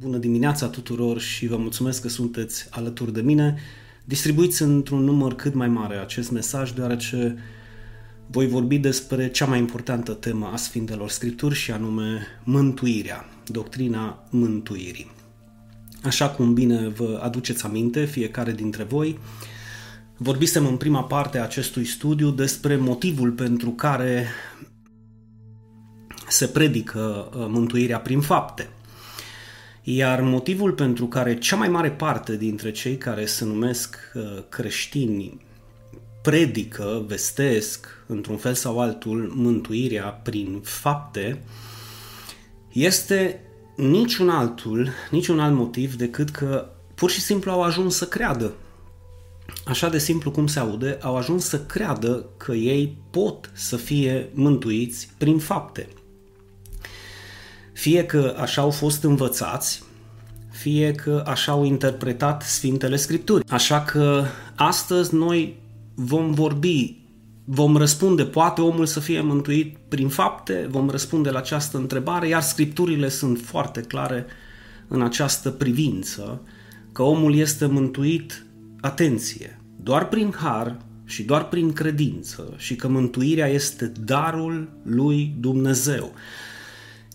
Bună dimineața tuturor și vă mulțumesc că sunteți alături de mine. Distribuiți într-un număr cât mai mare acest mesaj, deoarece voi vorbi despre cea mai importantă temă a Sfintelor Scripturi și anume mântuirea, doctrina mântuirii. Așa cum bine vă aduceți aminte, fiecare dintre voi, vorbisem în prima parte a acestui studiu despre motivul pentru care se predică uh, mântuirea prin fapte. Iar motivul pentru care cea mai mare parte dintre cei care se numesc uh, creștini predică, vestesc, într-un fel sau altul, mântuirea prin fapte, este niciun altul, niciun alt motiv decât că pur și simplu au ajuns să creadă. Așa de simplu cum se aude, au ajuns să creadă că ei pot să fie mântuiți prin fapte. Fie că așa au fost învățați, fie că așa au interpretat Sfintele Scripturi. Așa că astăzi noi vom vorbi, vom răspunde, poate omul să fie mântuit prin fapte, vom răspunde la această întrebare, iar Scripturile sunt foarte clare în această privință, că omul este mântuit, atenție, doar prin har și doar prin credință și că mântuirea este darul lui Dumnezeu.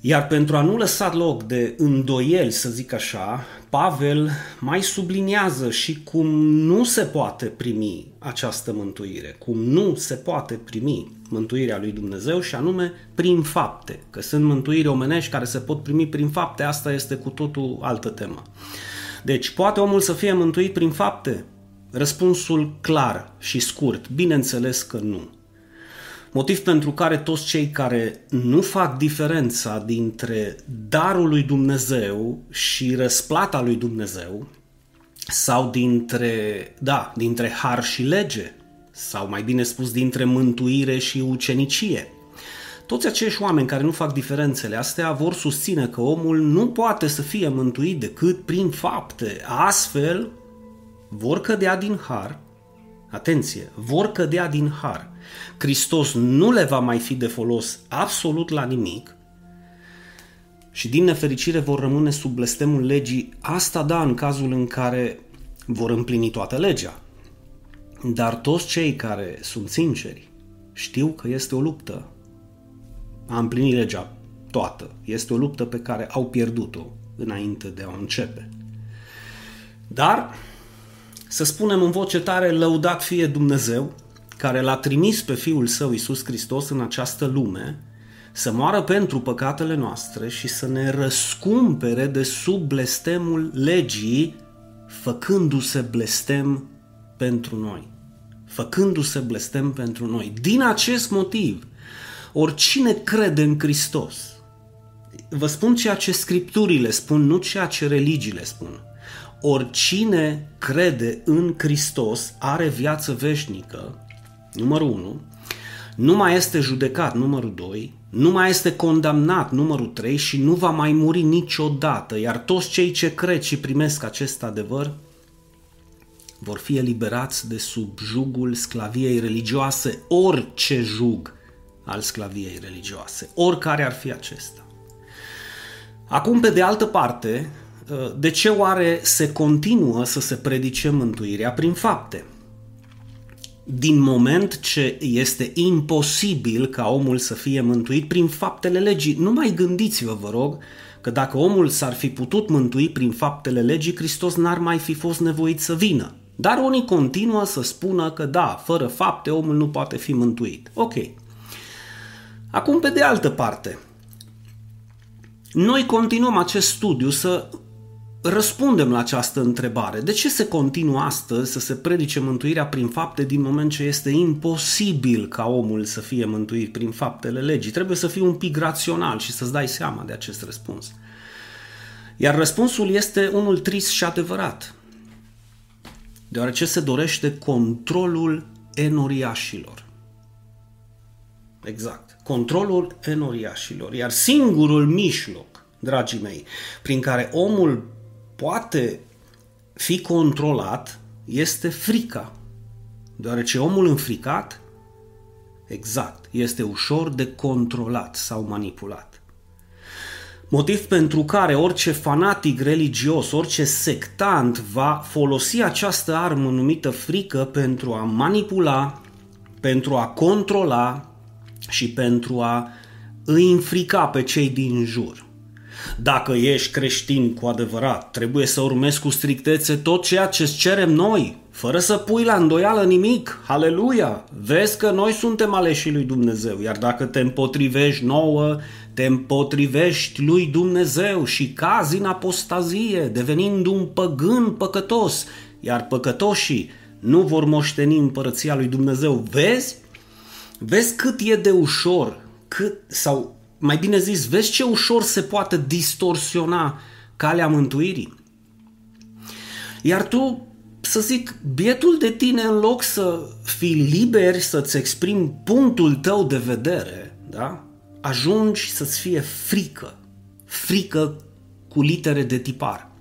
Iar pentru a nu lăsa loc de îndoieli, să zic așa, Pavel mai subliniază și cum nu se poate primi această mântuire, cum nu se poate primi mântuirea lui Dumnezeu și anume prin fapte, că sunt mântuiri omenești care se pot primi prin fapte, asta este cu totul altă temă. Deci, poate omul să fie mântuit prin fapte? Răspunsul clar și scurt, bineînțeles că nu. Motiv pentru care toți cei care nu fac diferența dintre darul lui Dumnezeu și răsplata lui Dumnezeu, sau dintre, da, dintre har și lege, sau mai bine spus, dintre mântuire și ucenicie. Toți acești oameni care nu fac diferențele astea vor susține că omul nu poate să fie mântuit decât prin fapte. Astfel, vor cădea din har, atenție, vor cădea din har Hristos nu le va mai fi de folos absolut la nimic și din nefericire vor rămâne sub blestemul legii, asta da în cazul în care vor împlini toată legea. Dar toți cei care sunt sinceri știu că este o luptă a împlini legea toată. Este o luptă pe care au pierdut-o înainte de a o începe. Dar, să spunem în voce tare, lăudat fie Dumnezeu, care l-a trimis pe Fiul Său Iisus Hristos în această lume să moară pentru păcatele noastre și să ne răscumpere de sub blestemul legii, făcându-se blestem pentru noi. Făcându-se blestem pentru noi. Din acest motiv, oricine crede în Hristos, vă spun ceea ce scripturile spun, nu ceea ce religiile spun. Oricine crede în Hristos are viață veșnică numărul 1, nu mai este judecat, numărul 2, nu mai este condamnat, numărul 3 și nu va mai muri niciodată, iar toți cei ce cred și primesc acest adevăr vor fi eliberați de sub jugul sclaviei religioase, orice jug al sclaviei religioase, oricare ar fi acesta. Acum, pe de altă parte, de ce oare se continuă să se predice mântuirea prin fapte? Din moment ce este imposibil ca omul să fie mântuit prin faptele legii. Nu mai gândiți-vă, vă rog, că dacă omul s-ar fi putut mântui prin faptele legii, Hristos n-ar mai fi fost nevoit să vină. Dar unii continuă să spună că da, fără fapte omul nu poate fi mântuit. Ok. Acum, pe de altă parte, noi continuăm acest studiu să răspundem la această întrebare. De ce se continuă astăzi să se predice mântuirea prin fapte din moment ce este imposibil ca omul să fie mântuit prin faptele legii? Trebuie să fii un pic rațional și să-ți dai seama de acest răspuns. Iar răspunsul este unul trist și adevărat, deoarece se dorește controlul enoriașilor. Exact. Controlul enoriașilor. Iar singurul mijloc, dragii mei, prin care omul poate fi controlat este frica. Deoarece omul înfricat, exact, este ușor de controlat sau manipulat. Motiv pentru care orice fanatic religios, orice sectant va folosi această armă numită frică pentru a manipula, pentru a controla și pentru a îi înfrica pe cei din jur. Dacă ești creștin cu adevărat, trebuie să urmezi cu strictețe tot ceea ce îți cerem noi, fără să pui la îndoială nimic. Haleluia! Vezi că noi suntem aleșii lui Dumnezeu, iar dacă te împotrivești nouă, te împotrivești lui Dumnezeu și cazi în apostazie, devenind un păgân păcătos, iar păcătoșii nu vor moșteni împărăția lui Dumnezeu. Vezi? Vezi cât e de ușor, cât, sau mai bine zis, vezi ce ușor se poate distorsiona calea mântuirii? Iar tu, să zic, bietul de tine, în loc să fii liber, să-ți exprimi punctul tău de vedere, da? ajungi să-ți fie frică. Frică cu litere de tipar.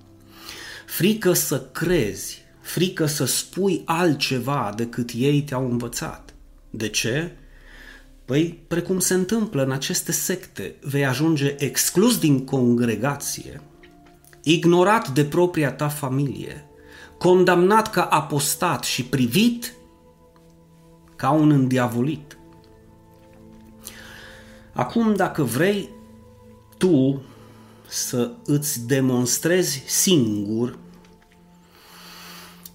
Frică să crezi, frică să spui altceva decât ei te-au învățat. De ce? Păi, precum se întâmplă în aceste secte, vei ajunge exclus din congregație, ignorat de propria ta familie, condamnat ca apostat și privit ca un îndiavolit. Acum, dacă vrei tu să îți demonstrezi singur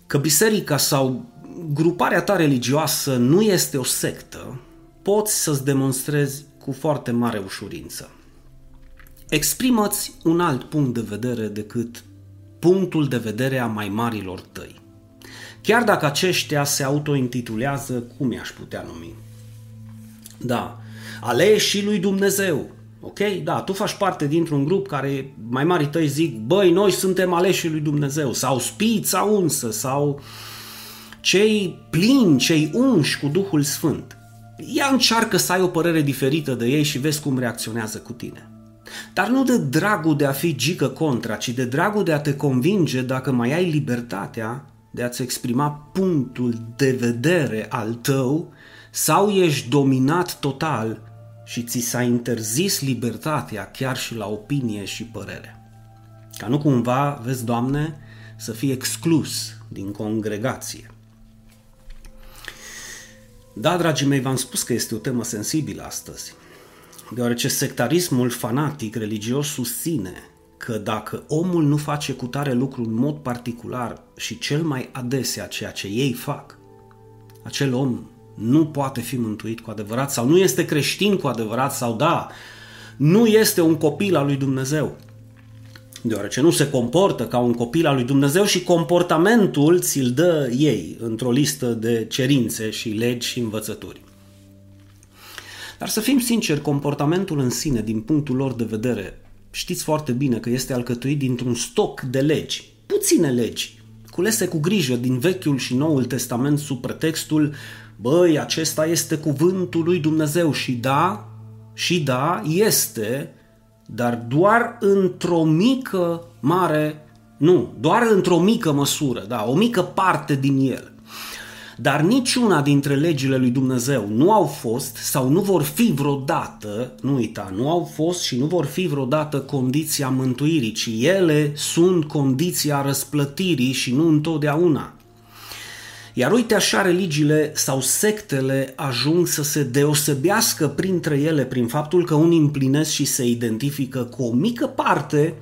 că biserica sau gruparea ta religioasă nu este o sectă, poți să-ți demonstrezi cu foarte mare ușurință. Exprimă-ți un alt punct de vedere decât punctul de vedere a mai marilor tăi. Chiar dacă aceștia se autointitulează, cum i-aș putea numi? Da, aleșii lui Dumnezeu. Ok? Da, tu faci parte dintr-un grup care mai mari tăi zic, băi, noi suntem aleșii lui Dumnezeu, sau spița unsă, sau cei plini, cei unși cu Duhul Sfânt. Ea încearcă să ai o părere diferită de ei și vezi cum reacționează cu tine. Dar nu de dragul de a fi gică contra, ci de dragul de a te convinge dacă mai ai libertatea de a-ți exprima punctul de vedere al tău sau ești dominat total și ți s-a interzis libertatea chiar și la opinie și părere. Ca nu cumva, vezi, Doamne, să fii exclus din congregație. Da, dragii mei, v-am spus că este o temă sensibilă astăzi, deoarece sectarismul fanatic religios susține că dacă omul nu face cu tare lucru în mod particular și cel mai adesea ceea ce ei fac, acel om nu poate fi mântuit cu adevărat sau nu este creștin cu adevărat sau da, nu este un copil al lui Dumnezeu. Deoarece nu se comportă ca un copil al lui Dumnezeu și comportamentul ți-l dă ei într-o listă de cerințe și legi și învățături. Dar să fim sinceri, comportamentul în sine, din punctul lor de vedere, știți foarte bine că este alcătuit dintr-un stoc de legi, puține legi, culese cu grijă din Vechiul și Noul Testament sub pretextul băi, acesta este cuvântul lui Dumnezeu și da, și da, este, dar doar într-o mică mare, nu, doar într-o mică măsură, da, o mică parte din el. Dar niciuna dintre legile lui Dumnezeu nu au fost sau nu vor fi vreodată, nu uita, nu au fost și nu vor fi vreodată condiția mântuirii, ci ele sunt condiția răsplătirii și nu întotdeauna. Iar uite așa religiile sau sectele ajung să se deosebească printre ele prin faptul că unii împlinesc și se identifică cu o mică parte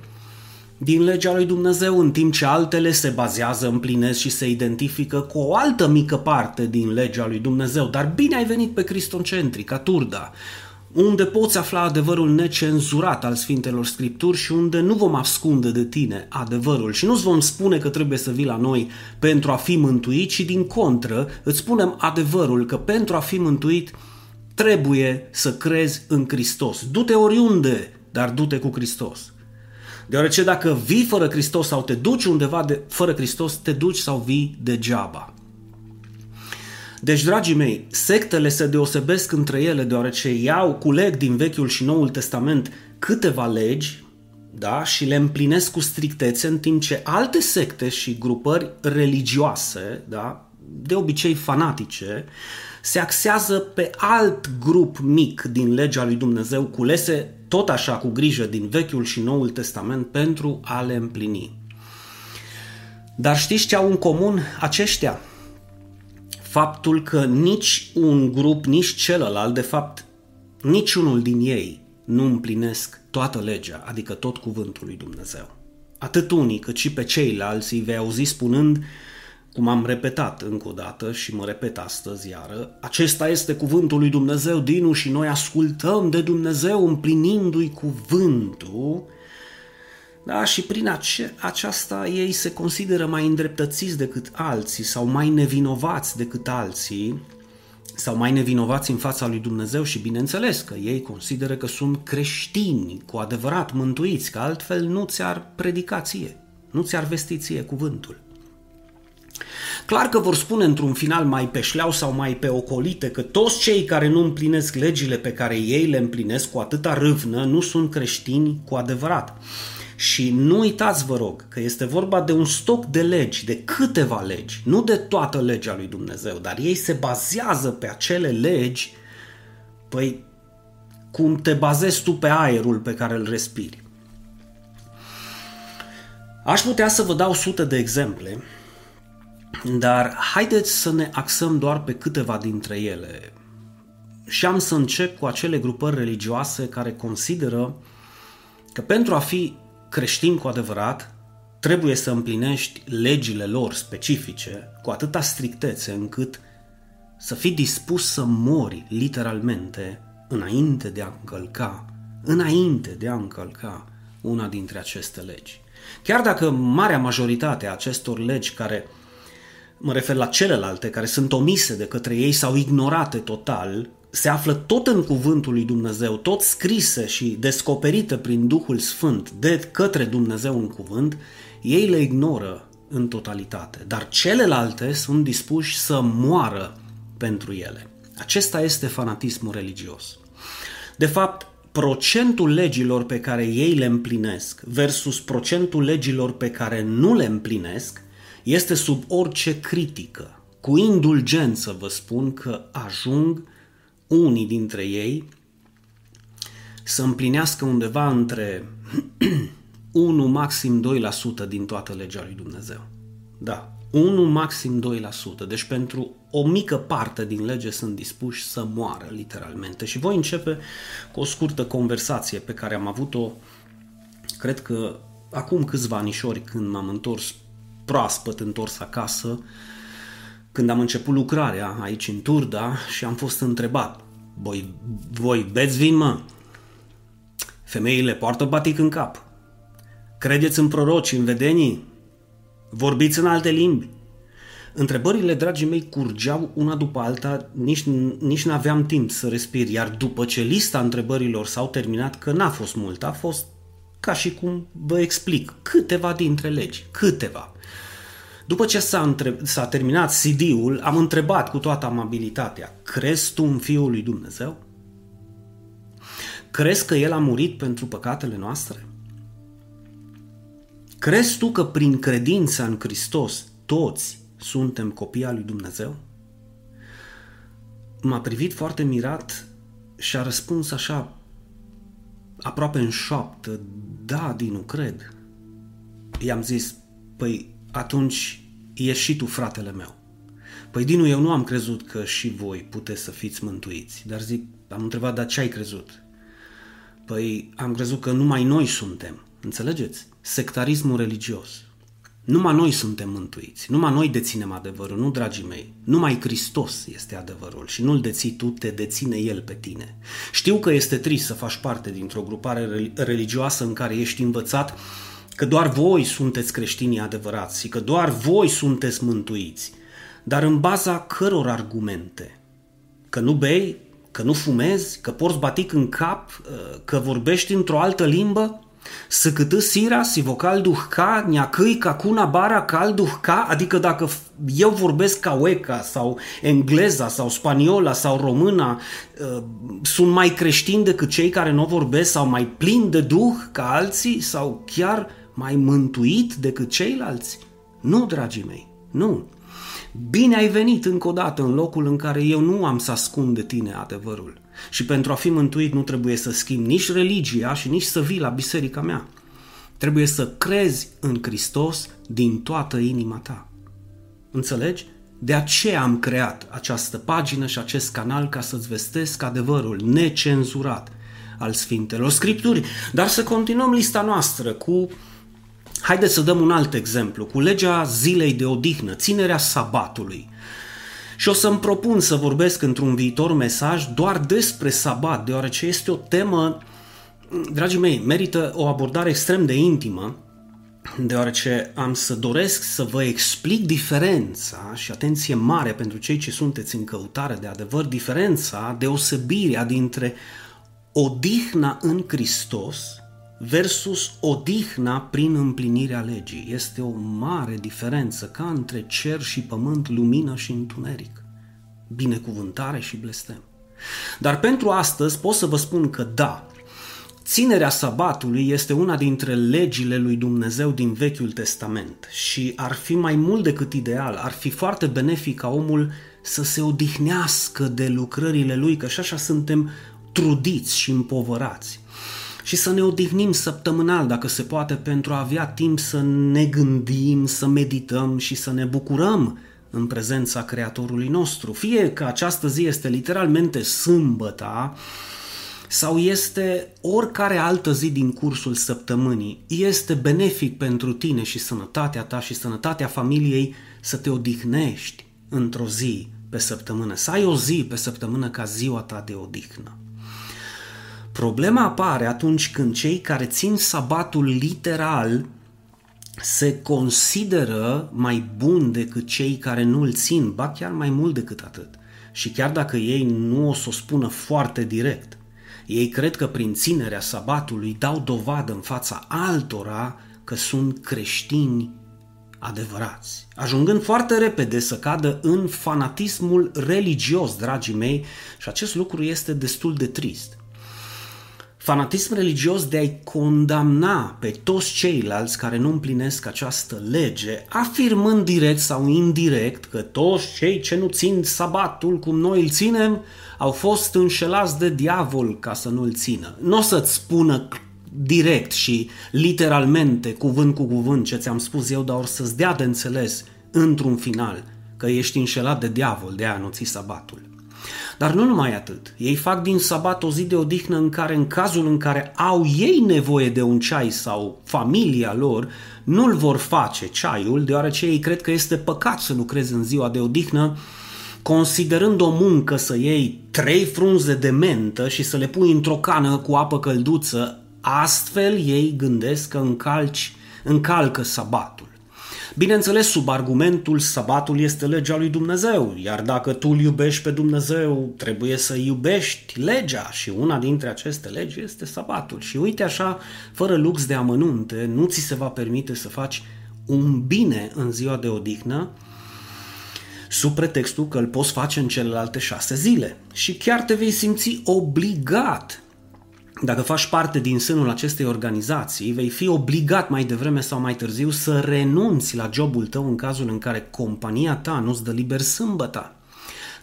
din legea lui Dumnezeu, în timp ce altele se bazează, împlinesc și se identifică cu o altă mică parte din legea lui Dumnezeu. Dar bine ai venit pe Cristoncentrica, Turda, unde poți afla adevărul necenzurat al Sfintelor Scripturi și unde nu vom ascunde de tine adevărul și nu-ți vom spune că trebuie să vii la noi pentru a fi mântuit, ci din contră îți spunem adevărul că pentru a fi mântuit trebuie să crezi în Hristos. Du-te oriunde, dar du-te cu Hristos. Deoarece dacă vii fără Hristos sau te duci undeva de, fără Hristos, te duci sau vii degeaba. Deci, dragii mei, sectele se deosebesc între ele deoarece iau, culeg din Vechiul și Noul Testament câteva legi da, și le împlinesc cu strictețe, în timp ce alte secte și grupări religioase, da, de obicei fanatice, se axează pe alt grup mic din legea lui Dumnezeu, culese tot așa cu grijă din Vechiul și Noul Testament pentru a le împlini. Dar știți ce au în comun aceștia? Faptul că nici un grup, nici celălalt, de fapt, niciunul din ei nu împlinesc toată legea, adică tot cuvântul lui Dumnezeu. Atât unii cât și pe ceilalți îi vei auzi spunând, cum am repetat încă o dată și mă repet astăzi iară, acesta este cuvântul lui Dumnezeu, Dinu, și noi ascultăm de Dumnezeu împlinindu-i cuvântul, da, și prin ace- aceasta ei se consideră mai îndreptățiți decât alții sau mai nevinovați decât alții sau mai nevinovați în fața lui Dumnezeu și bineînțeles că ei consideră că sunt creștini cu adevărat mântuiți, că altfel nu ți-ar predicație, nu ți-ar vestiție cuvântul. Clar că vor spune într-un final mai pe șleau sau mai pe ocolite că toți cei care nu împlinesc legile pe care ei le împlinesc cu atâta râvnă nu sunt creștini cu adevărat. Și nu uitați, vă rog, că este vorba de un stoc de legi, de câteva legi, nu de toată legea lui Dumnezeu, dar ei se bazează pe acele legi, păi cum te bazezi tu pe aerul pe care îl respiri. Aș putea să vă dau sute de exemple, dar haideți să ne axăm doar pe câteva dintre ele. Și am să încep cu acele grupări religioase care consideră că pentru a fi creștin cu adevărat, trebuie să împlinești legile lor specifice cu atâta strictețe încât să fii dispus să mori literalmente înainte de a încălca, înainte de a încălca una dintre aceste legi. Chiar dacă marea majoritate a acestor legi care mă refer la celelalte care sunt omise de către ei sau ignorate total, se află tot în cuvântul lui Dumnezeu, tot scrise și descoperite prin Duhul Sfânt de către Dumnezeu în cuvânt, ei le ignoră în totalitate, dar celelalte sunt dispuși să moară pentru ele. Acesta este fanatismul religios. De fapt, procentul legilor pe care ei le împlinesc versus procentul legilor pe care nu le împlinesc este sub orice critică. Cu indulgență vă spun că ajung unii dintre ei să împlinească undeva între 1 maxim 2% din toată legea lui Dumnezeu. Da, 1 maxim 2%. Deci pentru o mică parte din lege sunt dispuși să moară literalmente. Și voi începe cu o scurtă conversație pe care am avut-o, cred că acum câțiva anișori când m-am întors proaspăt întors acasă, când am început lucrarea aici în Turda și am fost întrebat, voi, voi beți vin, mă? Femeile poartă batic în cap. Credeți în proroci, în vedenii? Vorbiți în alte limbi? Întrebările, dragii mei, curgeau una după alta, nici, nici n-aveam timp să respir, iar după ce lista întrebărilor s-au terminat, că n-a fost mult, a fost ca și cum vă explic, câteva dintre legi, câteva. După ce s-a, întreb- s-a terminat CD-ul, am întrebat cu toată amabilitatea, crezi tu în Fiul lui Dumnezeu? Crezi că El a murit pentru păcatele noastre? Crezi tu că prin credința în Hristos toți suntem copii al lui Dumnezeu? M-a privit foarte mirat și a răspuns așa, aproape în șoaptă, da, Dinu, cred. I-am zis, păi atunci ești și tu fratele meu. Păi Dinu, eu nu am crezut că și voi puteți să fiți mântuiți, dar zic, am întrebat, dar ce ai crezut? Păi am crezut că numai noi suntem, înțelegeți? Sectarismul religios. Numai noi suntem mântuiți, numai noi deținem adevărul, nu dragii mei. Numai Hristos este adevărul și nu-l deții tu, te deține El pe tine. Știu că este trist să faci parte dintr-o grupare religioasă în care ești învățat că doar voi sunteți creștinii adevărați și că doar voi sunteți mântuiți, dar în baza căror argumente? Că nu bei, că nu fumezi, că porți batic în cap, uh, că vorbești într-o altă limbă? Să câtă sira, si vocal duhca, neacâi ca cuna bara cal duhca, adică dacă eu vorbesc ca ueca sau engleza sau spaniola sau româna, uh, sunt mai creștini decât cei care nu vorbesc sau mai plin de duh ca alții sau chiar mai mântuit decât ceilalți? Nu, dragii mei, nu. Bine ai venit încă o dată în locul în care eu nu am să ascund de tine adevărul. Și pentru a fi mântuit nu trebuie să schimbi nici religia și nici să vii la biserica mea. Trebuie să crezi în Hristos din toată inima ta. Înțelegi? De aceea am creat această pagină și acest canal ca să-ți vestesc adevărul necenzurat al Sfintelor Scripturi. Dar să continuăm lista noastră cu Haideți să dăm un alt exemplu, cu legea zilei de odihnă, ținerea sabatului. Și o să-mi propun să vorbesc într-un viitor mesaj doar despre sabat, deoarece este o temă, dragii mei, merită o abordare extrem de intimă, deoarece am să doresc să vă explic diferența și atenție mare pentru cei ce sunteți în căutare de adevăr, diferența, deosebirea dintre odihna în Hristos versus odihna prin împlinirea legii. Este o mare diferență ca între cer și pământ, lumină și întuneric, binecuvântare și blestem. Dar pentru astăzi pot să vă spun că da, Ținerea sabatului este una dintre legile lui Dumnezeu din Vechiul Testament și ar fi mai mult decât ideal, ar fi foarte benefic ca omul să se odihnească de lucrările lui, că și așa suntem trudiți și împovărați și să ne odihnim săptămânal, dacă se poate, pentru a avea timp să ne gândim, să medităm și să ne bucurăm în prezența Creatorului nostru. Fie că această zi este literalmente sâmbăta, sau este oricare altă zi din cursul săptămânii, este benefic pentru tine și sănătatea ta și sănătatea familiei să te odihnești într-o zi pe săptămână, să ai o zi pe săptămână ca ziua ta de odihnă. Problema apare atunci când cei care țin sabatul literal se consideră mai buni decât cei care nu îl țin, ba chiar mai mult decât atât. Și chiar dacă ei nu o să o spună foarte direct, ei cred că prin ținerea sabatului dau dovadă în fața altora că sunt creștini adevărați, ajungând foarte repede să cadă în fanatismul religios, dragii mei, și acest lucru este destul de trist fanatism religios de a-i condamna pe toți ceilalți care nu împlinesc această lege, afirmând direct sau indirect că toți cei ce nu țin sabatul cum noi îl ținem au fost înșelați de diavol ca să nu îl țină. Nu o să-ți spună direct și literalmente, cuvânt cu cuvânt, ce ți-am spus eu, dar o să-ți dea de înțeles într-un final că ești înșelat de diavol, de aia nu ții sabatul. Dar nu numai atât. Ei fac din sabat o zi de odihnă în care, în cazul în care au ei nevoie de un ceai sau familia lor, nu-l vor face ceaiul, deoarece ei cred că este păcat să lucrezi în ziua de odihnă, considerând o muncă să iei trei frunze de mentă și să le pui într-o cană cu apă călduță, astfel ei gândesc că încalci, încalcă sabatul. Bineînțeles, sub argumentul sabatul este legea lui Dumnezeu, iar dacă tu îl iubești pe Dumnezeu, trebuie să iubești legea și una dintre aceste legi este sabatul. Și uite așa, fără lux de amănunte, nu ți se va permite să faci un bine în ziua de odihnă, sub pretextul că îl poți face în celelalte șase zile. Și chiar te vei simți obligat dacă faci parte din sânul acestei organizații, vei fi obligat mai devreme sau mai târziu să renunți la jobul tău în cazul în care compania ta nu-ți dă liber sâmbăta.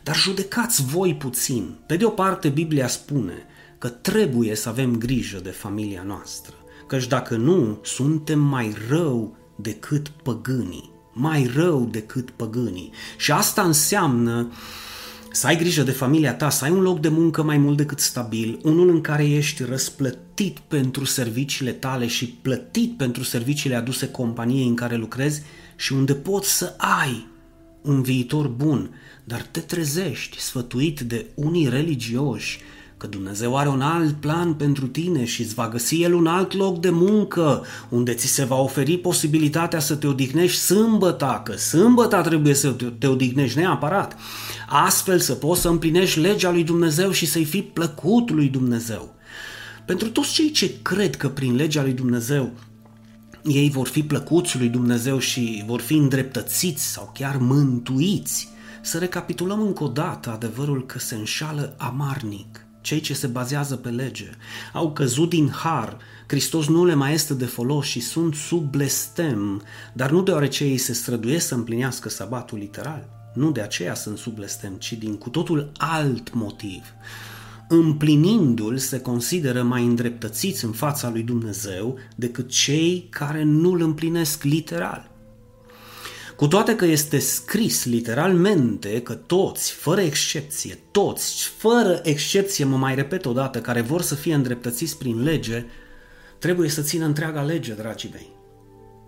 Dar judecați voi puțin. Pe de o parte, Biblia spune că trebuie să avem grijă de familia noastră, căci dacă nu, suntem mai rău decât păgânii. Mai rău decât păgânii. Și asta înseamnă uh, să ai grijă de familia ta, să ai un loc de muncă mai mult decât stabil, unul în care ești răsplătit pentru serviciile tale și plătit pentru serviciile aduse companiei în care lucrezi și unde poți să ai un viitor bun, dar te trezești sfătuit de unii religioși că Dumnezeu are un alt plan pentru tine și îți va găsi El un alt loc de muncă unde ți se va oferi posibilitatea să te odihnești sâmbăta, că sâmbăta trebuie să te odihnești neapărat, astfel să poți să împlinești legea lui Dumnezeu și să-i fii plăcut lui Dumnezeu. Pentru toți cei ce cred că prin legea lui Dumnezeu ei vor fi plăcuți lui Dumnezeu și vor fi îndreptățiți sau chiar mântuiți, să recapitulăm încă o dată adevărul că se înșală amarnic cei ce se bazează pe lege, au căzut din har, Hristos nu le mai este de folos și sunt sub blestem, dar nu deoarece ei se străduiesc să împlinească sabatul literal, nu de aceea sunt sub blestem, ci din cu totul alt motiv. Împlinindu-l se consideră mai îndreptățiți în fața lui Dumnezeu decât cei care nu îl împlinesc literal. Cu toate că este scris literalmente că toți, fără excepție, toți, fără excepție, mă mai repet o dată, care vor să fie îndreptățiți prin lege, trebuie să țină întreaga lege, dragii mei.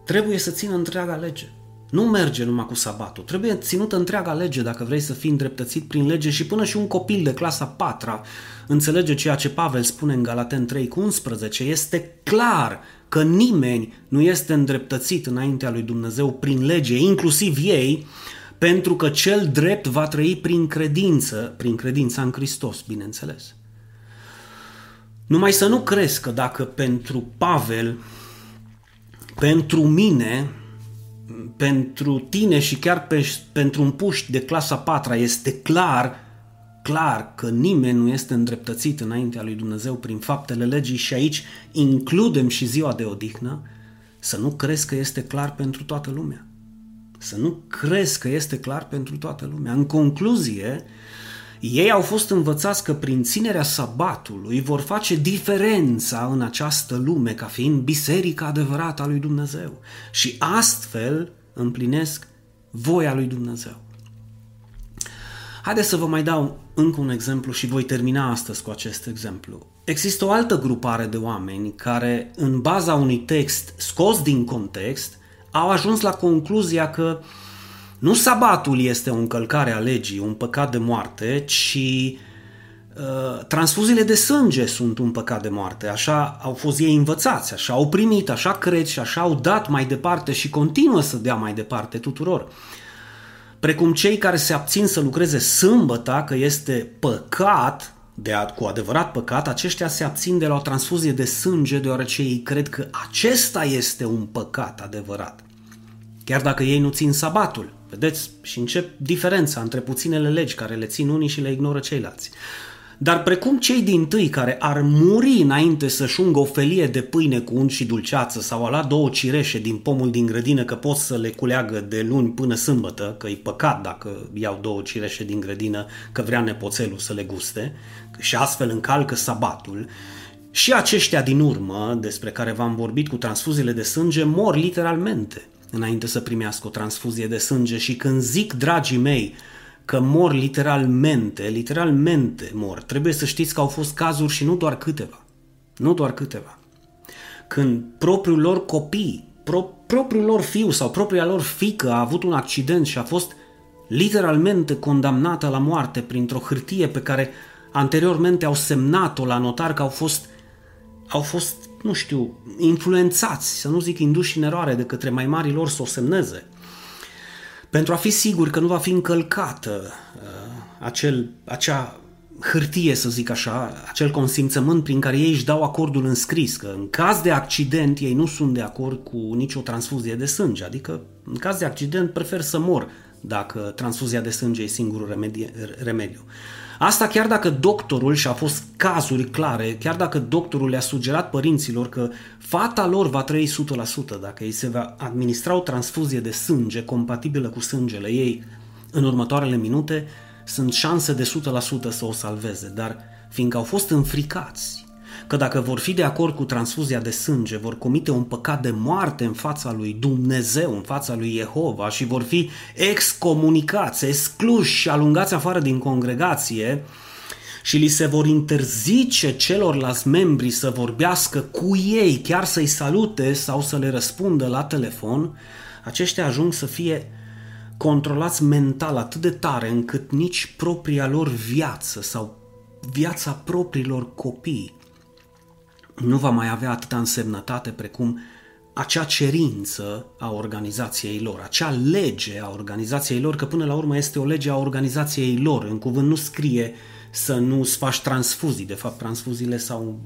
Trebuie să țină întreaga lege. Nu merge numai cu sabatul, trebuie ținută întreaga lege dacă vrei să fii îndreptățit prin lege și până și un copil de clasa 4 înțelege ceea ce Pavel spune în Galaten 3 cu 11. Este clar că nimeni nu este îndreptățit înaintea lui Dumnezeu prin lege, inclusiv ei, pentru că cel drept va trăi prin credință, prin credința în Hristos, bineînțeles. Numai să nu crezi că dacă pentru Pavel, pentru mine, pentru tine și chiar pe, pentru un puști de clasa 4 este clar, clar că nimeni nu este îndreptățit înaintea lui Dumnezeu prin faptele legii și aici includem și ziua de odihnă, să nu crezi că este clar pentru toată lumea. Să nu crezi că este clar pentru toată lumea. În concluzie, ei au fost învățați că prin ținerea sabatului vor face diferența în această lume ca fiind biserica adevărată a lui Dumnezeu și astfel împlinesc voia lui Dumnezeu. Haideți să vă mai dau încă un exemplu și voi termina astăzi cu acest exemplu. Există o altă grupare de oameni care, în baza unui text scos din context, au ajuns la concluzia că nu sabatul este o încălcare a legii, un păcat de moarte, ci uh, transfuziile de sânge sunt un păcat de moarte. Așa au fost ei învățați, așa au primit, așa cred și așa au dat mai departe și continuă să dea mai departe tuturor precum cei care se abțin să lucreze sâmbăta, că este păcat, de ad, cu adevărat păcat, aceștia se abțin de la o transfuzie de sânge deoarece ei cred că acesta este un păcat adevărat. Chiar dacă ei nu țin sabatul. Vedeți? Și încep diferența între puținele legi care le țin unii și le ignoră ceilalți. Dar precum cei din tâi care ar muri înainte să-și ungă o felie de pâine cu unt și dulceață sau a lua două cireșe din pomul din grădină că pot să le culeagă de luni până sâmbătă, că e păcat dacă iau două cireșe din grădină că vrea nepoțelul să le guste și astfel încalcă sabatul, și aceștia din urmă, despre care v-am vorbit cu transfuziile de sânge, mor literalmente înainte să primească o transfuzie de sânge. Și când zic, dragii mei, că mor literalmente, literalmente mor. Trebuie să știți că au fost cazuri și nu doar câteva. Nu doar câteva. Când propriul lor copii, pro, propriul lor fiu sau propria lor fică a avut un accident și a fost literalmente condamnată la moarte printr-o hârtie pe care anteriormente au semnat-o la notar că au fost, au fost, nu știu, influențați, să nu zic induși în eroare de către mai mari lor să o semneze pentru a fi sigur că nu va fi încălcată uh, acel, acea hârtie, să zic așa, acel consimțământ prin care ei își dau acordul în scris, că în caz de accident ei nu sunt de acord cu nicio transfuzie de sânge, adică în caz de accident prefer să mor dacă transfuzia de sânge e singurul remedie, remediu. Asta chiar dacă doctorul, și a fost cazuri clare, chiar dacă doctorul le-a sugerat părinților că fata lor va trăi 100% dacă îi se va administra o transfuzie de sânge compatibilă cu sângele ei în următoarele minute, sunt șanse de 100% să o salveze, dar fiindcă au fost înfricați că dacă vor fi de acord cu transfuzia de sânge, vor comite un păcat de moarte în fața lui Dumnezeu, în fața lui Jehova și vor fi excomunicați, excluși și alungați afară din congregație și li se vor interzice celorlalți membri să vorbească cu ei, chiar să-i salute sau să le răspundă la telefon, aceștia ajung să fie controlați mental atât de tare încât nici propria lor viață sau viața propriilor copii nu va mai avea atâta însemnătate precum acea cerință a organizației lor, acea lege a organizației lor, că până la urmă este o lege a organizației lor. În cuvânt nu scrie să nu-ți faci transfuzii. De fapt, transfuziile s-au,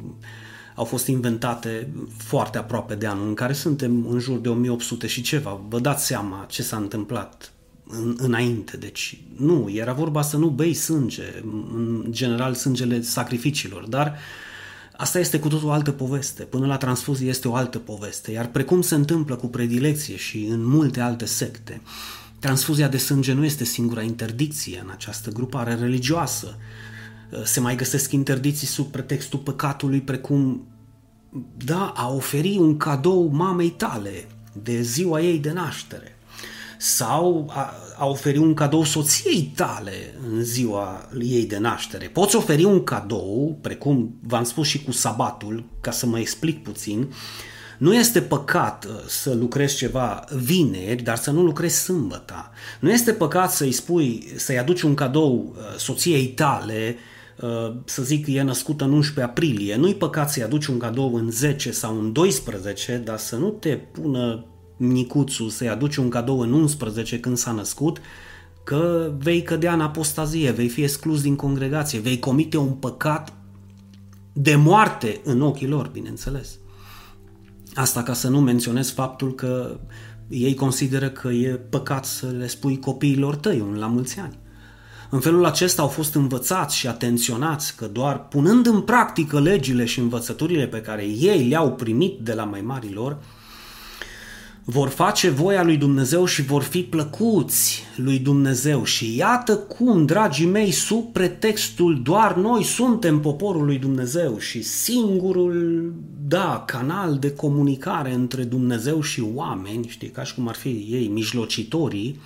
au fost inventate foarte aproape de anul în care suntem în jur de 1800 și ceva. Vă dați seama ce s-a întâmplat în, înainte. Deci nu, era vorba să nu bei sânge, în general sângele sacrificiilor, dar asta este cu totul o altă poveste. Până la transfuzie este o altă poveste. Iar precum se întâmplă cu predilecție și în multe alte secte, transfuzia de sânge nu este singura interdicție în această grupare religioasă. Se mai găsesc interdicții sub pretextul păcatului, precum da, a oferi un cadou mamei tale de ziua ei de naștere sau a, a oferi un cadou soției tale în ziua ei de naștere. Poți oferi un cadou, precum v-am spus și cu sabatul, ca să mă explic puțin, nu este păcat uh, să lucrezi ceva vineri, dar să nu lucrezi sâmbătă. Nu este păcat să-i spui, să-i aduci un cadou uh, soției tale, uh, să zic că e născută în 11 aprilie. Nu-i păcat să-i aduci un cadou în 10 sau în 12, dar să nu te pună micuțul să-i aduci un cadou în 11 când s-a născut, că vei cădea în apostazie, vei fi exclus din congregație, vei comite un păcat de moarte în ochii lor, bineînțeles. Asta ca să nu menționez faptul că ei consideră că e păcat să le spui copiilor tăi un la mulți ani. În felul acesta au fost învățați și atenționați că doar punând în practică legile și învățăturile pe care ei le-au primit de la mai marilor, vor face voia lui Dumnezeu și vor fi plăcuți lui Dumnezeu. Și iată cum, dragii mei, sub pretextul doar noi suntem poporul lui Dumnezeu și singurul, da, canal de comunicare între Dumnezeu și oameni, știi, ca și cum ar fi ei mijlocitorii,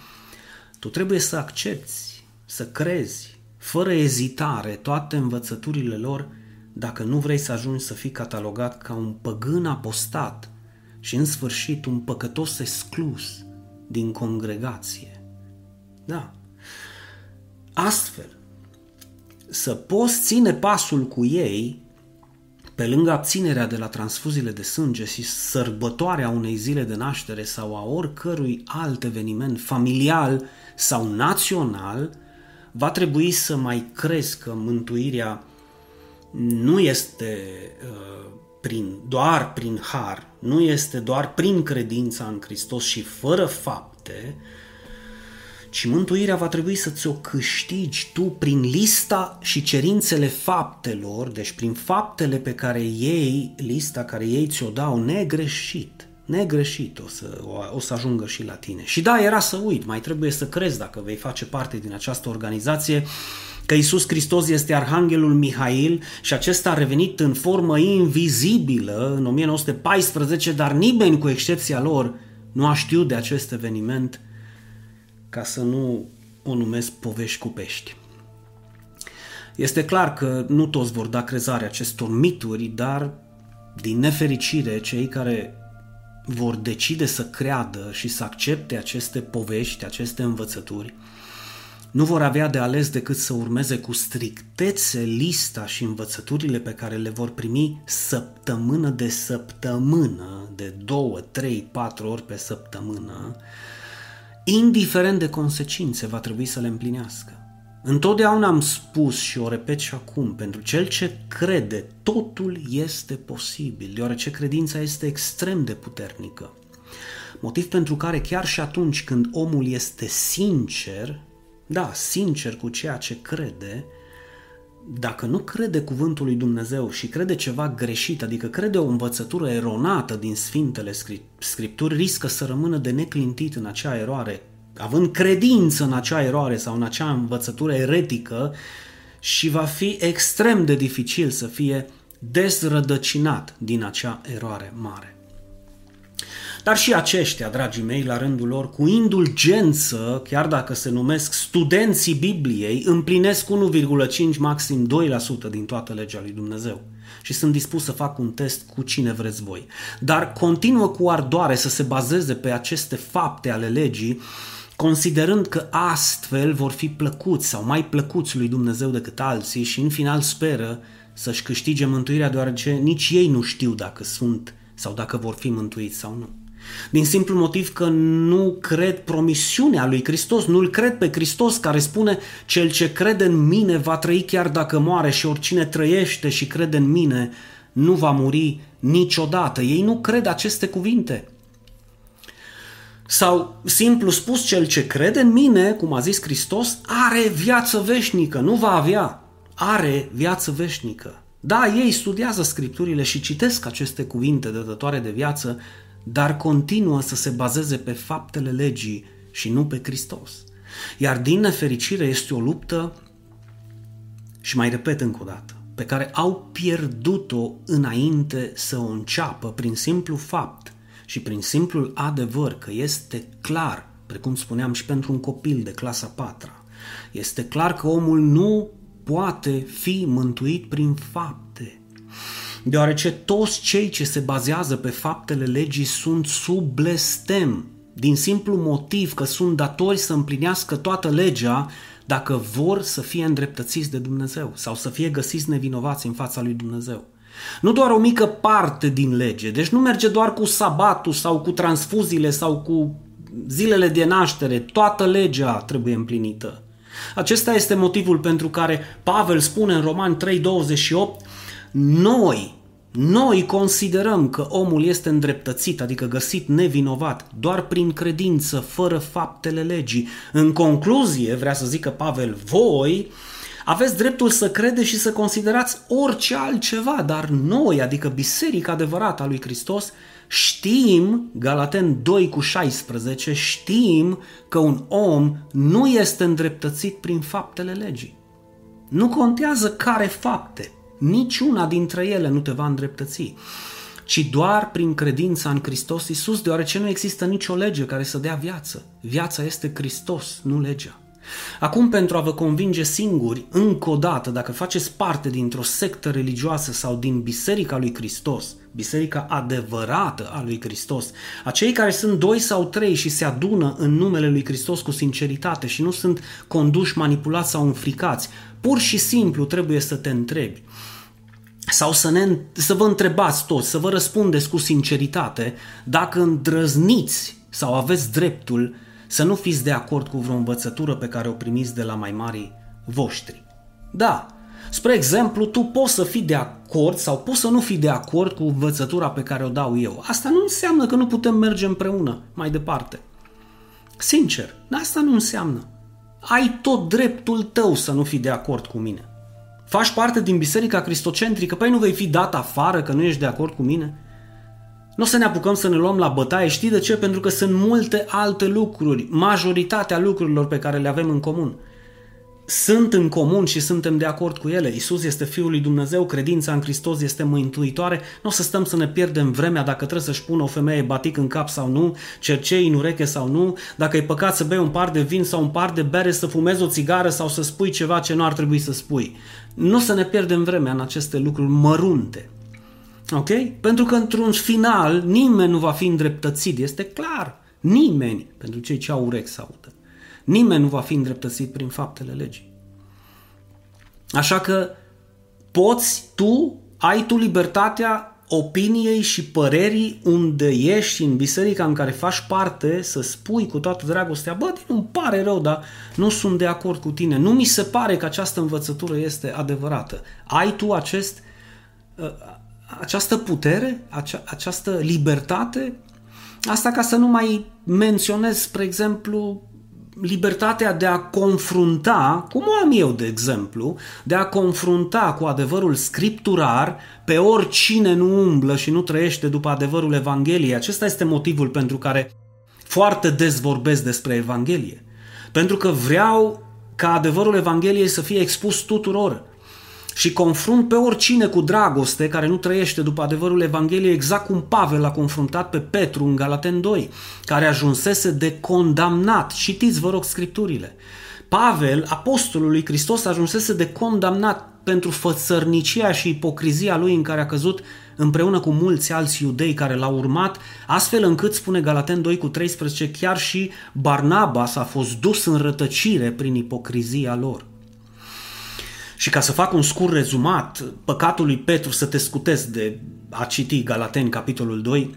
tu trebuie să accepti, să crezi, fără ezitare, toate învățăturile lor, dacă nu vrei să ajungi să fii catalogat ca un păgân apostat, și în sfârșit un păcătos exclus din congregație. Da. Astfel, să poți ține pasul cu ei, pe lângă abținerea de la transfuziile de sânge și sărbătoarea unei zile de naștere sau a oricărui alt eveniment familial sau național, va trebui să mai crezi că mântuirea nu este uh, prin, doar prin har, nu este doar prin credința în Hristos și fără fapte, ci mântuirea va trebui să ți-o câștigi tu prin lista și cerințele faptelor, deci prin faptele pe care ei, lista care ei ți-o dau negreșit. Negreșit o să, o, o să ajungă și la tine. Și da, era să uit, mai trebuie să crezi dacă vei face parte din această organizație, că Isus Hristos este Arhanghelul Mihail și acesta a revenit în formă invizibilă în 1914, dar nimeni cu excepția lor nu a știut de acest eveniment ca să nu o numesc povești cu pești. Este clar că nu toți vor da crezare acestor mituri, dar din nefericire cei care vor decide să creadă și să accepte aceste povești, aceste învățături, nu vor avea de ales decât să urmeze cu strictețe lista și învățăturile pe care le vor primi săptămână de săptămână, de două, trei, patru ori pe săptămână, indiferent de consecințe va trebui să le împlinească. Întotdeauna am spus și o repet și acum, pentru cel ce crede, totul este posibil, deoarece credința este extrem de puternică. Motiv pentru care chiar și atunci când omul este sincer, da, sincer cu ceea ce crede, dacă nu crede cuvântul lui Dumnezeu și crede ceva greșit, adică crede o învățătură eronată din Sfintele Scripturi, riscă să rămână de neclintit în acea eroare, având credință în acea eroare sau în acea învățătură eretică și va fi extrem de dificil să fie dezrădăcinat din acea eroare mare. Dar și aceștia, dragii mei, la rândul lor, cu indulgență, chiar dacă se numesc studenții Bibliei, împlinesc 1,5, maxim 2% din toată legea lui Dumnezeu. Și sunt dispus să fac un test cu cine vreți voi. Dar continuă cu ardoare să se bazeze pe aceste fapte ale legii, considerând că astfel vor fi plăcuți sau mai plăcuți lui Dumnezeu decât alții și în final speră să-și câștige mântuirea deoarece nici ei nu știu dacă sunt sau dacă vor fi mântuiți sau nu. Din simplu motiv că nu cred promisiunea lui Hristos, nu-L cred pe Hristos care spune cel ce crede în mine va trăi chiar dacă moare și oricine trăiește și crede în mine nu va muri niciodată. Ei nu cred aceste cuvinte. Sau, simplu spus, cel ce crede în mine, cum a zis Hristos, are viață veșnică, nu va avea, are viață veșnică. Da, ei studiază scripturile și citesc aceste cuvinte dătătoare de viață, dar continuă să se bazeze pe faptele legii și nu pe Hristos. Iar din nefericire este o luptă, și mai repet încă o dată, pe care au pierdut-o înainte să o înceapă prin simplu fapt și prin simplul adevăr că este clar, precum spuneam și pentru un copil de clasa 4 este clar că omul nu poate fi mântuit prin fapte, deoarece toți cei ce se bazează pe faptele legii sunt sub blestem, din simplu motiv că sunt datori să împlinească toată legea dacă vor să fie îndreptățiți de Dumnezeu sau să fie găsiți nevinovați în fața lui Dumnezeu. Nu doar o mică parte din lege, deci nu merge doar cu sabatul sau cu transfuziile sau cu zilele de naștere, toată legea trebuie împlinită. Acesta este motivul pentru care Pavel spune în Roman 3:28, noi, noi considerăm că omul este îndreptățit, adică găsit nevinovat, doar prin credință, fără faptele legii. În concluzie, vrea să zică Pavel, voi aveți dreptul să credeți și să considerați orice altceva, dar noi, adică biserica adevărată a lui Hristos, știm, Galaten 2 cu 16, știm că un om nu este îndreptățit prin faptele legii. Nu contează care fapte, niciuna dintre ele nu te va îndreptăți, ci doar prin credința în Hristos Iisus, deoarece nu există nicio lege care să dea viață. Viața este Hristos, nu legea. Acum, pentru a vă convinge singuri, încă o dată, dacă faceți parte dintr-o sectă religioasă sau din Biserica lui Hristos, biserica adevărată a lui Hristos, acei care sunt doi sau trei și se adună în numele lui Hristos cu sinceritate și nu sunt conduși, manipulați sau înfricați, pur și simplu trebuie să te întrebi sau să, ne, să vă întrebați toți, să vă răspundeți cu sinceritate dacă îndrăzniți sau aveți dreptul să nu fiți de acord cu vreo învățătură pe care o primiți de la mai mari voștri. Da, spre exemplu, tu poți să fii de acord sau poți să nu fii de acord cu învățătura pe care o dau eu. Asta nu înseamnă că nu putem merge împreună mai departe. Sincer, asta nu înseamnă. Ai tot dreptul tău să nu fii de acord cu mine. Faci parte din biserica cristocentrică, păi nu vei fi dat afară că nu ești de acord cu mine? Nu o să ne apucăm să ne luăm la bătaie, știi de ce? Pentru că sunt multe alte lucruri, majoritatea lucrurilor pe care le avem în comun. Sunt în comun și suntem de acord cu ele. Isus este Fiul lui Dumnezeu, credința în Hristos este mântuitoare. Nu o să stăm să ne pierdem vremea dacă trebuie să-și pună o femeie batic în cap sau nu, cercei în ureche sau nu, dacă e păcat să bei un par de vin sau un par de bere, să fumezi o țigară sau să spui ceva ce nu ar trebui să spui. Nu o să ne pierdem vremea în aceste lucruri mărunte. Ok? Pentru că într-un final nimeni nu va fi îndreptățit, este clar. Nimeni, pentru cei ce au urechi să audă. Nimeni nu va fi îndreptățit prin faptele legii. Așa că poți tu, ai tu libertatea opiniei și părerii unde ești în biserica în care faci parte să spui cu toată dragostea, bă, nu-mi pare rău, dar nu sunt de acord cu tine. Nu mi se pare că această învățătură este adevărată. Ai tu acest, această putere, acea, această libertate, asta ca să nu mai menționez, spre exemplu, libertatea de a confrunta, cum o am eu, de exemplu, de a confrunta cu adevărul scripturar pe oricine nu umblă și nu trăiește după adevărul Evangheliei. Acesta este motivul pentru care foarte des vorbesc despre Evanghelie. Pentru că vreau ca adevărul Evangheliei să fie expus tuturor și confrunt pe oricine cu dragoste care nu trăiește după adevărul Evangheliei, exact cum Pavel a confruntat pe Petru în Galaten 2, care ajunsese de condamnat. Citiți, vă rog, scripturile. Pavel, apostolul lui Hristos, ajunsese de condamnat pentru fățărnicia și ipocrizia lui în care a căzut împreună cu mulți alți iudei care l-au urmat, astfel încât, spune Galaten 2 cu 13, chiar și Barnabas a fost dus în rătăcire prin ipocrizia lor. Și ca să fac un scurt rezumat, păcatul lui Petru să te scutezi de a citi Galateni, capitolul 2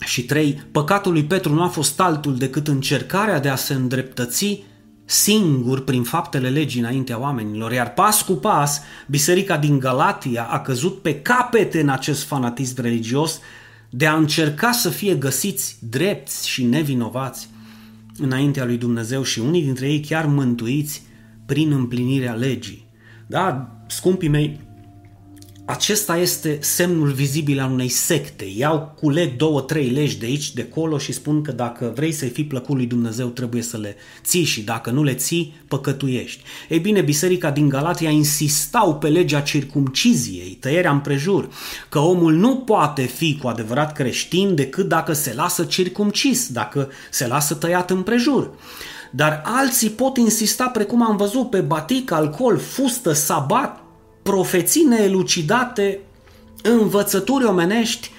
și 3, păcatul lui Petru nu a fost altul decât încercarea de a se îndreptăți singur prin faptele legii înaintea oamenilor, iar pas cu pas, biserica din Galatia a căzut pe capete în acest fanatism religios, de a încerca să fie găsiți drepți și nevinovați înaintea lui Dumnezeu și unii dintre ei chiar mântuiți prin împlinirea legii. Da, scumpii mei, acesta este semnul vizibil al unei secte. Iau, culeg două, trei legi de aici, de acolo și spun că dacă vrei să-i fii plăcut lui Dumnezeu, trebuie să le ții și dacă nu le ții, păcătuiești. Ei bine, biserica din Galatia insistau pe legea circumciziei, tăierea împrejur, că omul nu poate fi cu adevărat creștin decât dacă se lasă circumcis, dacă se lasă tăiat împrejur. Dar alții pot insista, precum am văzut, pe batic, alcool, fustă, sabat, profeții neelucidate, învățături omenești,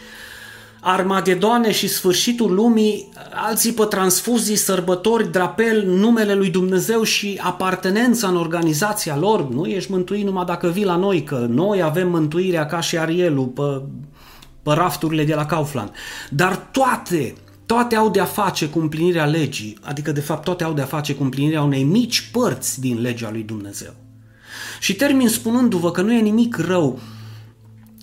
armagedoane și sfârșitul lumii, alții pe transfuzii, sărbători, drapel, numele lui Dumnezeu și apartenența în organizația lor. Nu ești mântuit numai dacă vii la noi, că noi avem mântuirea ca și Arielul pe, pe rafturile de la Kaufland. Dar toate, toate au de-a face cu împlinirea legii, adică de fapt toate au de-a face cu împlinirea unei mici părți din legea lui Dumnezeu. Și termin spunându-vă că nu e nimic rău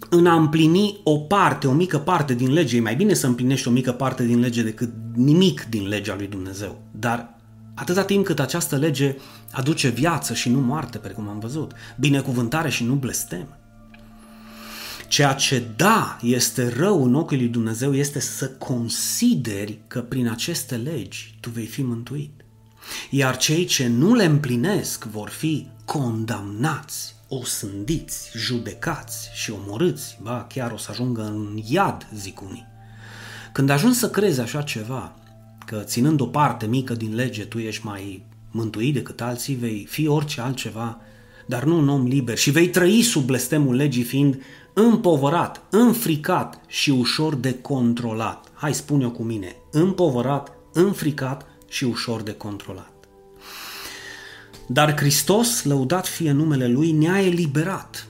în a împlini o parte, o mică parte din lege. E mai bine să împlinești o mică parte din lege decât nimic din legea lui Dumnezeu. Dar atâta timp cât această lege aduce viață și nu moarte, precum am văzut, binecuvântare și nu blestem. Ceea ce da este rău în ochii lui Dumnezeu este să consideri că prin aceste legi tu vei fi mântuit. Iar cei ce nu le împlinesc vor fi condamnați, osândiți, judecați și omorâți, ba chiar o să ajungă în iad, zic unii. Când ajungi să crezi așa ceva, că ținând o parte mică din lege tu ești mai mântuit decât alții, vei fi orice altceva, dar nu un om liber și vei trăi sub blestemul legii fiind împovărat, înfricat și ușor de controlat. Hai spune-o cu mine, împovărat, înfricat și ușor de controlat. Dar Hristos, lăudat fie numele Lui, ne-a eliberat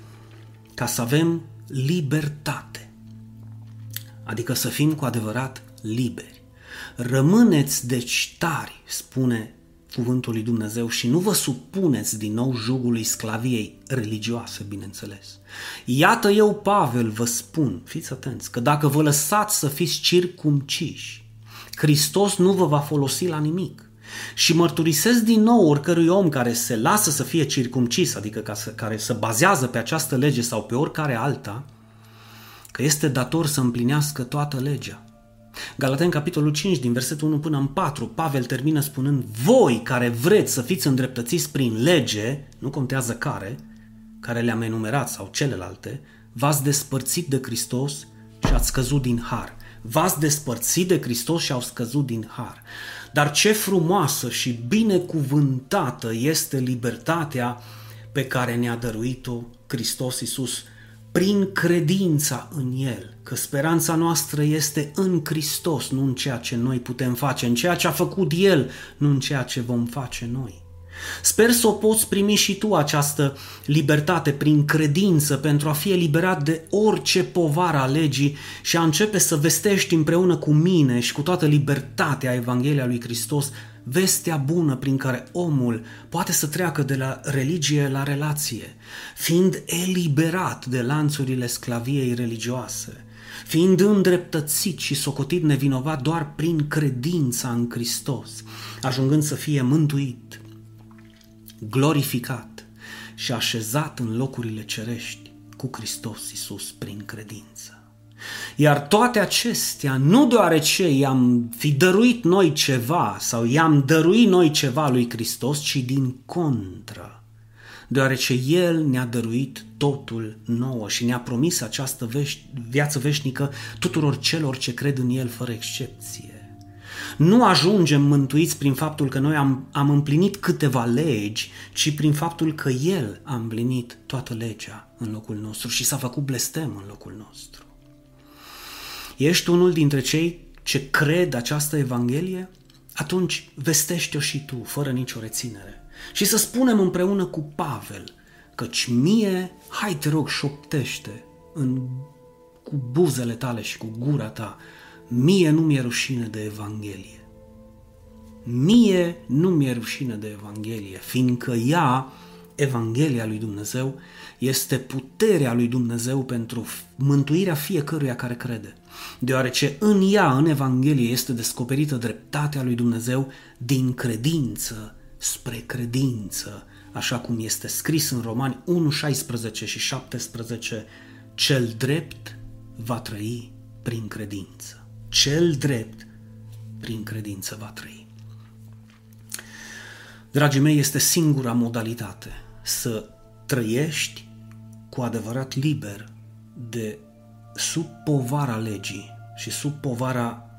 ca să avem libertate. Adică să fim cu adevărat liberi. Rămâneți deci tari, spune cuvântul lui Dumnezeu, și nu vă supuneți din nou jugului sclaviei religioase, bineînțeles. Iată eu, Pavel, vă spun, fiți atenți, că dacă vă lăsați să fiți circumciși, Hristos nu vă va folosi la nimic. Și mărturisesc din nou oricărui om care se lasă să fie circumcis, adică ca să, care se bazează pe această lege sau pe oricare alta, că este dator să împlinească toată legea. Galaten, capitolul 5, din versetul 1 până în 4, Pavel termină spunând, voi care vreți să fiți îndreptățiți prin lege, nu contează care, care le-am enumerat sau celelalte, v-ați despărțit de Hristos și ați scăzut din har. V-ați despărțit de Hristos și au scăzut din har. Dar ce frumoasă și binecuvântată este libertatea pe care ne-a dăruit-o Hristos Iisus prin credința în El, că speranța noastră este în Hristos, nu în ceea ce noi putem face, în ceea ce a făcut El, nu în ceea ce vom face noi. Sper să o poți primi și tu această libertate prin credință pentru a fi eliberat de orice povară a legii și a începe să vestești împreună cu mine și cu toată libertatea Evanghelia lui Hristos vestea bună prin care omul poate să treacă de la religie la relație, fiind eliberat de lanțurile sclaviei religioase, fiind îndreptățit și socotit nevinovat doar prin credința în Hristos, ajungând să fie mântuit, glorificat și așezat în locurile cerești cu Hristos Iisus prin credință. Iar toate acestea, nu deoarece i-am fi dăruit noi ceva sau i-am dăruit noi ceva lui Hristos, ci din contră, deoarece El ne-a dăruit totul nouă și ne-a promis această veș- viață veșnică tuturor celor ce cred în El fără excepție. Nu ajungem mântuiți prin faptul că noi am, am împlinit câteva legi, ci prin faptul că El a împlinit toată legea în locul nostru și s-a făcut blestem în locul nostru. Ești unul dintre cei ce cred această Evanghelie? Atunci vestește-o și tu, fără nicio reținere. Și să spunem împreună cu Pavel, căci mie, hai te rog, șoptește în, cu buzele tale și cu gura ta, mie nu mi-e rușine de Evanghelie. Mie nu mi-e rușine de Evanghelie, fiindcă ea Evanghelia lui Dumnezeu este puterea lui Dumnezeu pentru mântuirea fiecăruia care crede, deoarece în ea, în Evanghelie, este descoperită dreptatea lui Dumnezeu din credință spre credință, așa cum este scris în Romani 1, 16 și 17, cel drept va trăi prin credință. Cel drept prin credință va trăi. Dragii mei, este singura modalitate să trăiești cu adevărat liber de sub povara legii și sub povara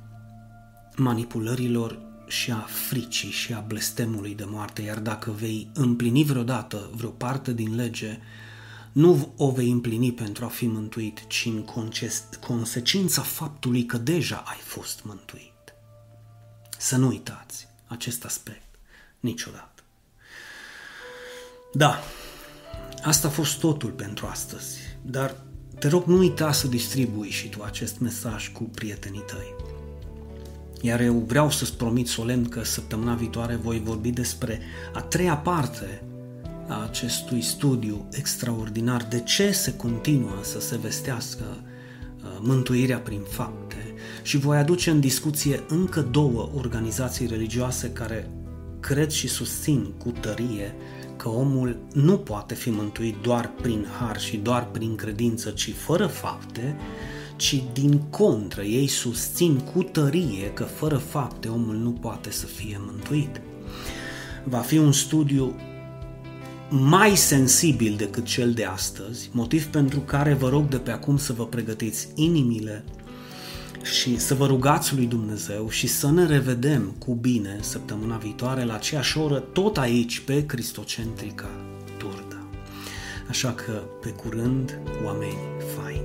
manipulărilor și a fricii și a blestemului de moarte, iar dacă vei împlini vreodată vreo parte din lege, nu o vei împlini pentru a fi mântuit, ci în consecința faptului că deja ai fost mântuit. Să nu uitați acest aspect niciodată. Da, asta a fost totul pentru astăzi, dar te rog nu uita să distribui și tu acest mesaj cu prietenii tăi. Iar eu vreau să-ți promit solemn că săptămâna viitoare voi vorbi despre a treia parte a acestui studiu extraordinar. De ce se continuă să se vestească uh, mântuirea prin fapte? Și voi aduce în discuție încă două organizații religioase care cred și susțin cu tărie că omul nu poate fi mântuit doar prin har și doar prin credință, ci fără fapte, ci din contră ei susțin cu tărie că fără fapte omul nu poate să fie mântuit. Va fi un studiu mai sensibil decât cel de astăzi, motiv pentru care vă rog de pe acum să vă pregătiți inimile și să vă rugați lui Dumnezeu și să ne revedem cu bine săptămâna viitoare la aceeași oră, tot aici pe Cristocentrica Turda. Așa că, pe curând, oameni faini!